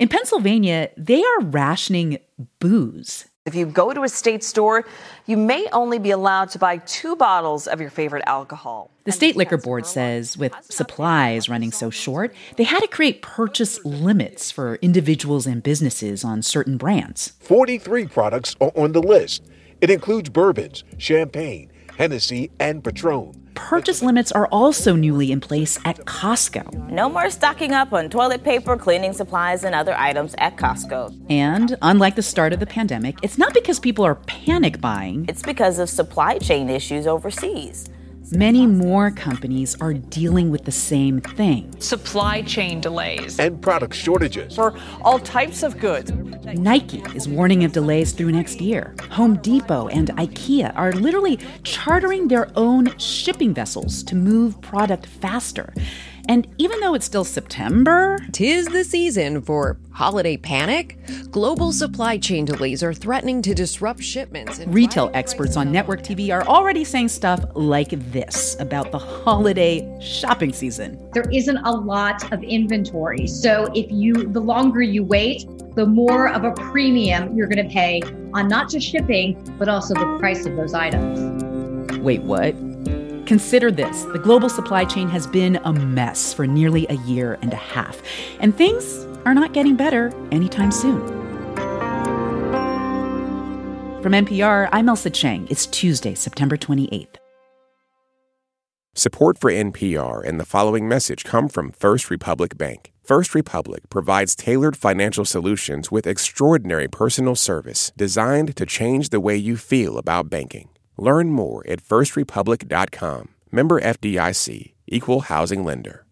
In Pennsylvania, they are rationing booze. If you go to a state store, you may only be allowed to buy two bottles of your favorite alcohol. The state liquor board says with supplies running so short, they had to create purchase limits for individuals and businesses on certain brands. 43 products are on the list. It includes bourbons, champagne, Hennessy, and Patron. Purchase limits are also newly in place at Costco. No more stocking up on toilet paper, cleaning supplies, and other items at Costco. And unlike the start of the pandemic, it's not because people are panic buying, It's because of supply chain issues overseas. Many more companies are dealing with the same thing. supply chain delays. And product shortages. for all types of goods. Nike is warning of delays through next year. Home Depot and IKEA are literally chartering their own shipping vessels to move product faster. And even though it's still September, Tis the season for holiday panic. Global supply chain delays are threatening to disrupt shipments. and retail experts on network TV are already saying stuff like this about the holiday shopping season. there isn't a lot of inventory. So if you the longer you wait, the more of a premium you're going to pay on not just shipping, but also the price of those items. Wait, what? Consider this the global supply chain has been a mess for nearly a year and a half, and things are not getting better anytime soon. From NPR, I'm Ailsa Chang. It's Tuesday, September 28th. Support for NPR and the following message come from First Republic Bank. First Republic provides tailored financial solutions with extraordinary personal service designed to change the way you feel about banking. Learn more at firstrepublic.com. Member FDIC, Equal Housing Lender.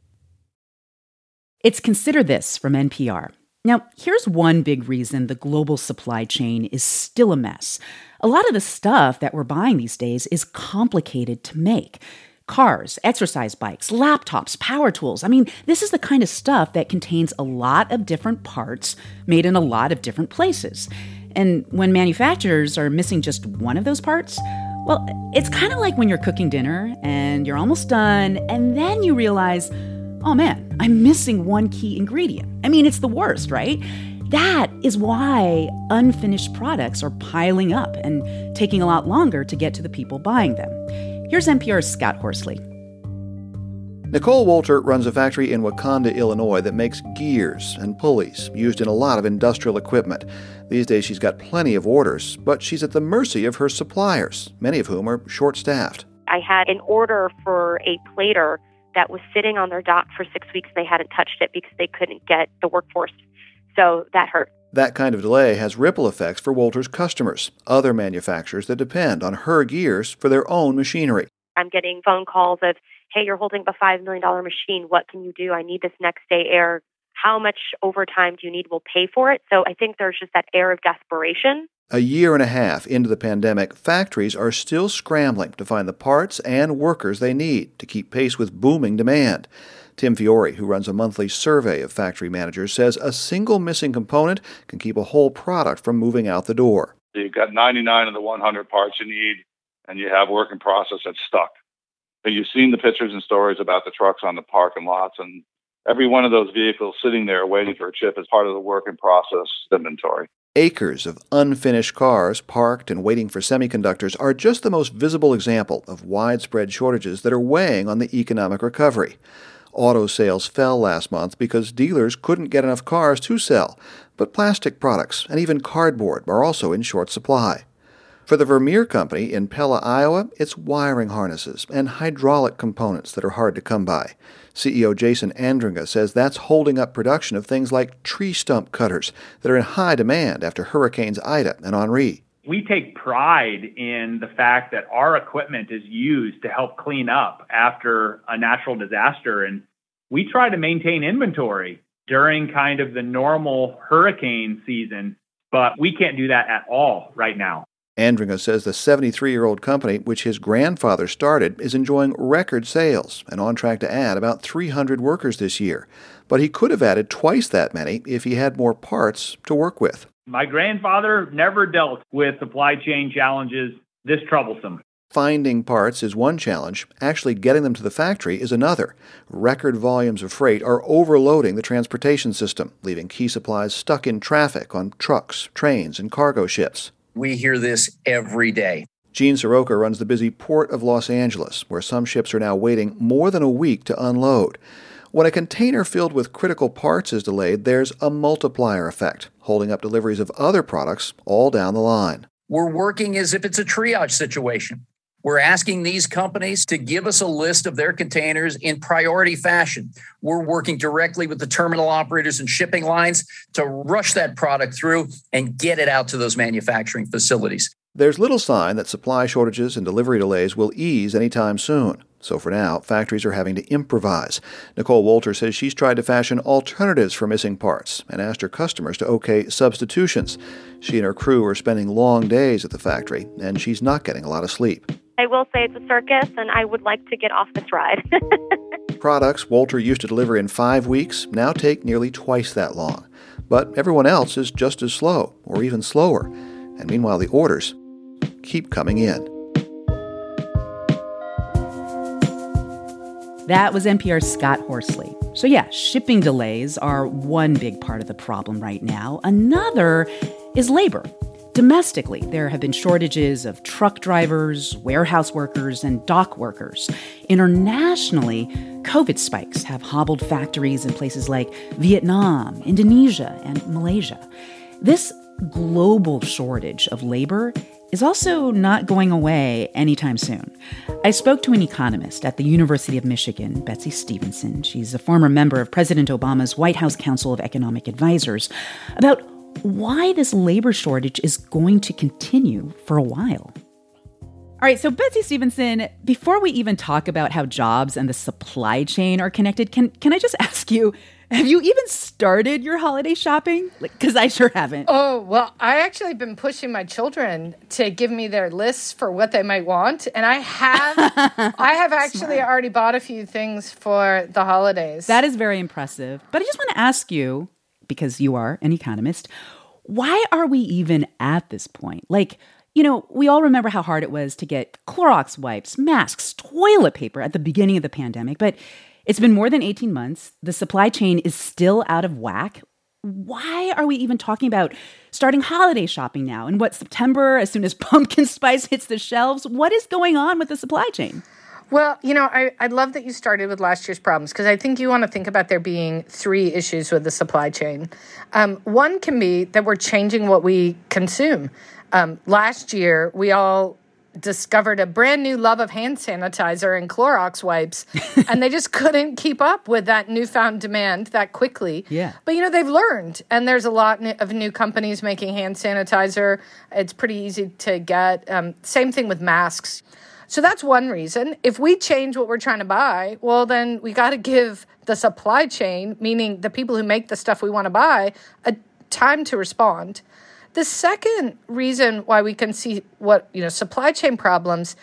It's Consider This from NPR. Now, here's one big reason the global supply chain is still a mess. A lot of the stuff that we're buying these days is complicated to make. Cars, exercise bikes, laptops, power tools. I mean, this is the kind of stuff that contains a lot of different parts made in a lot of different places. And when manufacturers are missing just one of those parts, well, it's kind of like when you're cooking dinner and you're almost done, and then you realize, oh man, I'm missing one key ingredient. I mean, it's the worst, right? That is why unfinished products are piling up and taking a lot longer to get to the people buying them. Here's NPR's Scott Horsley. Nicole Wolter runs a factory in Wauconda, Illinois that makes gears and pulleys used in a lot of industrial equipment. These days she's got plenty of orders, but she's at the mercy of her suppliers, many of whom are short staffed. I had an order for a plater that was sitting on their dock for six weeks. They hadn't touched it because they couldn't get the workforce. So that hurt. That kind of delay has ripple effects for Wolter's customers, other manufacturers that depend on her gears for their own machinery. I'm getting phone calls of, hey, you're holding up a $5 million machine. What can you do? I need this next day air. How much overtime do you need? We'll pay for it. So I think there's just that air of desperation. A year and a half into the pandemic, factories are still scrambling to find the parts and workers they need to keep pace with booming demand. Tim Fiore, who runs a monthly survey of factory managers, says a single missing component can keep a whole product from moving out the door. You've got 99 of the 100 parts you need, and you have work in process that's stuck. But you've seen the pictures and stories about the trucks on the parking lots, and every one of those vehicles sitting there waiting for a chip is part of the work in process inventory. Acres of unfinished cars parked and waiting for semiconductors are just the most visible example of widespread shortages that are weighing on the economic recovery. Auto sales fell last month because dealers couldn't get enough cars to sell, but plastic products and even cardboard are also in short supply. For the Vermeer Company in Pella, Iowa, it's wiring harnesses and hydraulic components that are hard to come by. CEO Jason Andringa says that's holding up production of things like tree stump cutters that are in high demand after Hurricanes Ida and Henri. We take pride in the fact that our equipment is used to help clean up after a natural disaster. And we try to maintain inventory during kind of the normal hurricane season, but we can't do that at all right now. Andringa says the 73 year old company, which his grandfather started, is enjoying record sales and on track to add about 300 workers this year. But he could have added twice that many if he had more parts to work with. My grandfather never dealt with supply chain challenges this troublesome. Finding parts is one challenge, actually getting them to the factory is another. Record volumes of freight are overloading the transportation system, leaving key supplies stuck in traffic on trucks, trains, and cargo ships. We hear this every day. Gene Soroka runs the busy Port of Los Angeles, where some ships are now waiting more than a week to unload. When a container filled with critical parts is delayed, there's a multiplier effect, holding up deliveries of other products all down the line. We're working as if it's a triage situation. We're asking these companies to give us a list of their containers in priority fashion. We're working directly with the terminal operators and shipping lines to rush that product through and get it out to those manufacturing facilities. There's little sign that supply shortages and delivery delays will ease anytime soon. So for now, factories are having to improvise. Nicole Wolter says she's tried to fashion alternatives for missing parts and asked her customers to okay substitutions. She and her crew are spending long days at the factory, and she's not getting a lot of sleep. I will say it's a circus, and I would like to get off this ride. Products Wolter used to deliver in five weeks now take nearly twice that long. But everyone else is just as slow, or even slower. And meanwhile, the orders keep coming in. That was NPR's Scott Horsley. So, yeah, shipping delays are one big part of the problem right now. Another is labor. Domestically, there have been shortages of truck drivers, warehouse workers, and dock workers. Internationally, COVID spikes have hobbled factories in places like Vietnam, Indonesia, and Malaysia. This global shortage of labor is also not going away anytime soon. I spoke to an economist at the University of Michigan, Betsey Stevenson. She's a former member of President Obama's White House Council of Economic Advisors, about why this labor shortage is going to continue for a while. All right, so Betsey Stevenson, before we even talk about how jobs and the supply chain are connected, can can I just ask you have you even started your holiday shopping? Because I sure haven't. Oh, well, I actually been pushing my children to give me their lists for what they might want. And I have I have actually Smart. already bought a few things for the holidays. That is very impressive. But I just want to ask you, because you are an economist, why are we even at this point? Like, you know, we all remember how hard it was to get Clorox wipes, masks, toilet paper at the beginning of the pandemic, but it's been more than 18 months. The supply chain is still out of whack. Why are we even talking about starting holiday shopping now? And what, September, as soon as pumpkin spice hits the shelves? What is going on with the supply chain? Well, you know, I, I love that you started with last year's problems because I think you want to think about there being three issues with the supply chain. Um, one can be that we're changing what we consume. Um, last year, we all discovered a brand new love of hand sanitizer and Clorox wipes, and they just couldn't keep up with that newfound demand that quickly. Yeah. But you know, they've learned, and there's a lot of new companies making hand sanitizer. It's pretty easy to get. Um, same thing with masks. So that's one reason. If we change what we're trying to buy, well, then we got to give the supply chain, meaning the people who make the stuff we want to buy, a time to respond. The second reason why we can see what, you know, supply chain problems,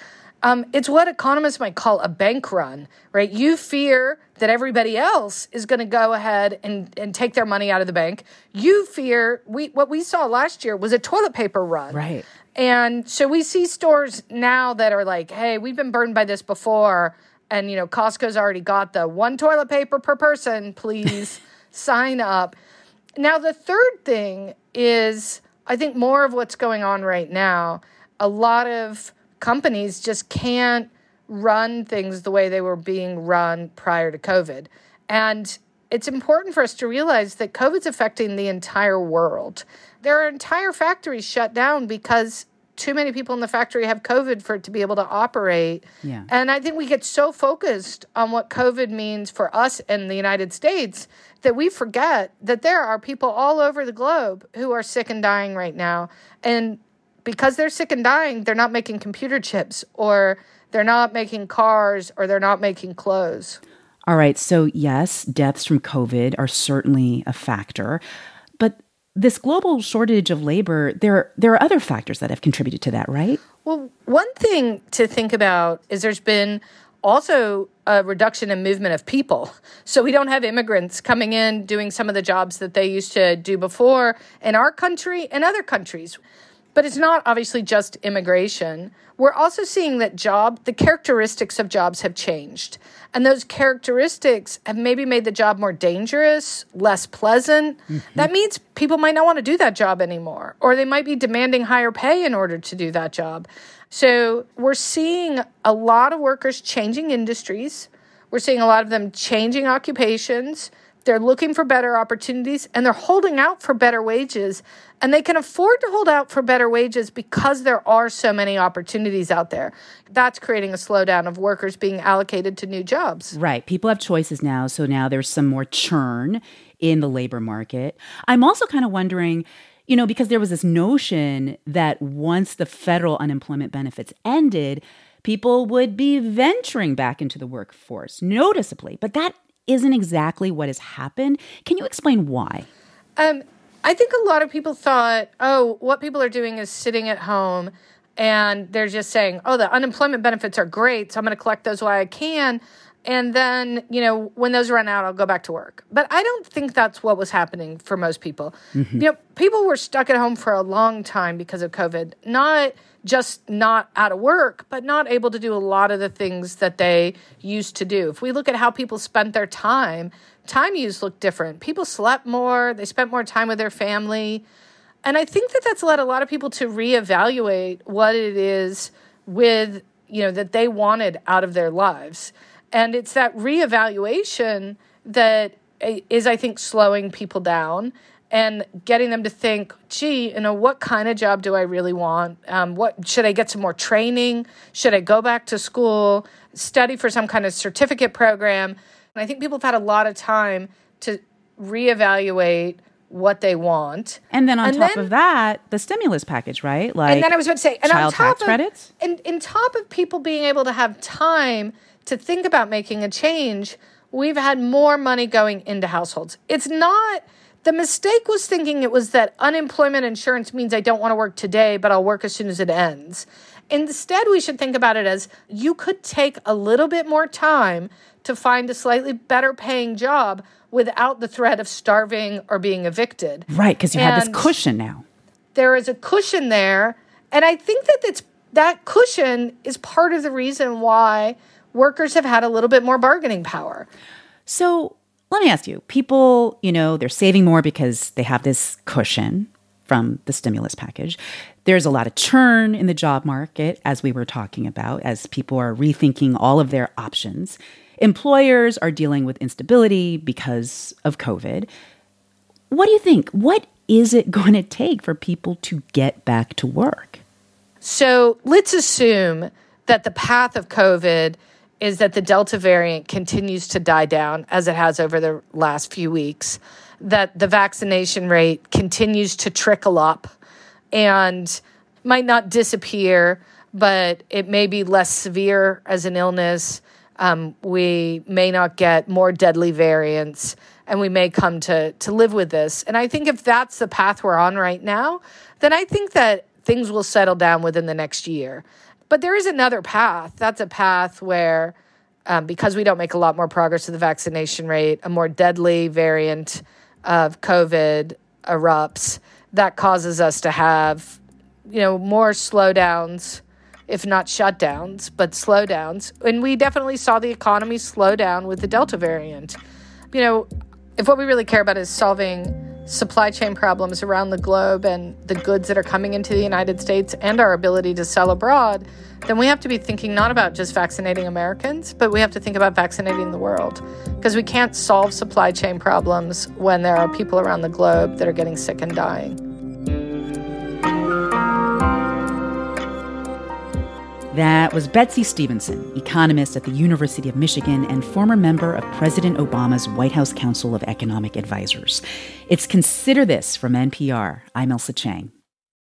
um, it's what economists might call a bank run, right? You fear that everybody else is going to go ahead and, and take their money out of the bank. You fear we what we saw last year was a toilet paper run. Right. And so we see stores now that are like, hey, we've been burned by this before. And, you know, Costco's already got the one toilet paper per person, please sign up. Now, the third thing is I think more of what's going on right now, a lot of companies just can't run things the way they were being run prior to COVID. And it's important for us to realize that COVID's affecting the entire world. There are entire factories shut down because too many people in the factory have COVID for it to be able to operate. Yeah. And I think we get so focused on what COVID means for us in the United States that we forget that there are people all over the globe who are sick and dying right now. And because they're sick and dying, they're not making computer chips or they're not making cars or they're not making clothes. All right. So, yes, deaths from COVID are certainly a factor. But this global shortage of labor, there, there are other factors that have contributed to that, right? Well, one thing to think about is there's been also a reduction in movement of people. So we don't have immigrants coming in doing some of the jobs that they used to do before in our country and other countries. But it's not obviously just immigration. We're also seeing that job, the characteristics of jobs have changed. And those characteristics have maybe made the job more dangerous, less pleasant. Mm-hmm. That means people might not want to do that job anymore, or they might be demanding higher pay in order to do that job. So we're seeing a lot of workers changing industries. We're seeing a lot of them changing occupations. They're looking for better opportunities and they're holding out for better wages. And they can afford to hold out for better wages because there are so many opportunities out there. That's creating a slowdown of workers being allocated to new jobs. Right. People have choices now. So now there's some more churn in the labor market. I'm also kind of wondering you know, because there was this notion that once the federal unemployment benefits ended, people would be venturing back into the workforce noticeably. But that isn't exactly what has happened. Can you explain why? Um, I think a lot of people thought, oh, what people are doing is sitting at home and they're just saying, oh, the unemployment benefits are great, so I'm going to collect those while I can. And then, you know, when those run out, I'll go back to work. But I don't think that's what was happening for most people. Mm-hmm. You know, people were stuck at home for a long time because of COVID, not just not out of work, but not able to do a lot of the things that they used to do. If we look at how people spent their time, time use looked different. People slept more, they spent more time with their family. And I think that that's led a lot of people to reevaluate what it is with, you know, that they wanted out of their lives. And it's that reevaluation that eh, is, I think, slowing people down and getting them to think, gee, you know, what kind of job do I really want? Um, what should I get some more training? Should I go back to school, study for some kind of certificate program? And I think people have had a lot of time to reevaluate what they want. And then on and top then, of that, the stimulus package, right? Like And then I was about to say, and child on top tax of, credits? And in top of people being able to have time to think about making a change, we've had more money going into households. It's not the mistake was thinking it was that unemployment insurance means I don't want to work today, but I'll work as soon as it ends. Instead, we should think about it as you could take a little bit more time to find a slightly better paying job without the threat of starving or being evicted. Right, because you and have this cushion now. There is a cushion there. And I think that it's, that cushion is part of the reason why workers have had a little bit more bargaining power. So let me ask you people, you know, they're saving more because they have this cushion from the stimulus package. There's a lot of churn in the job market, as we were talking about, as people are rethinking all of their options. Employers are dealing with instability because of COVID. What do you think? What is it going to take for people to get back to work? So let's assume that the path of COVID is that the Delta variant continues to die down as it has over the last few weeks, that the vaccination rate continues to trickle up and might not disappear, but it may be less severe as an illness. Um, we may not get more deadly variants, and we may come to, to live with this. And I think if that's the path we're on right now, then I think that things will settle down within the next year. But there is another path. That's a path where, um, because we don't make a lot more progress with the vaccination rate, a more deadly variant of COVID erupts that causes us to have, you know, more slowdowns, if not shutdowns, but slowdowns. And we definitely saw the economy slow down with the Delta variant. You know, if what we really care about is solving supply chain problems around the globe and the goods that are coming into the United States and our ability to sell abroad, then we have to be thinking not about just vaccinating Americans, but we have to think about vaccinating the world. Because we can't solve supply chain problems when there are people around the globe that are getting sick and dying. That was Betsey Stevenson, economist at the University of Michigan and former member of President Obama's White House Council of Economic Advisors. It's Consider This from NPR. I'm Ailsa Chang.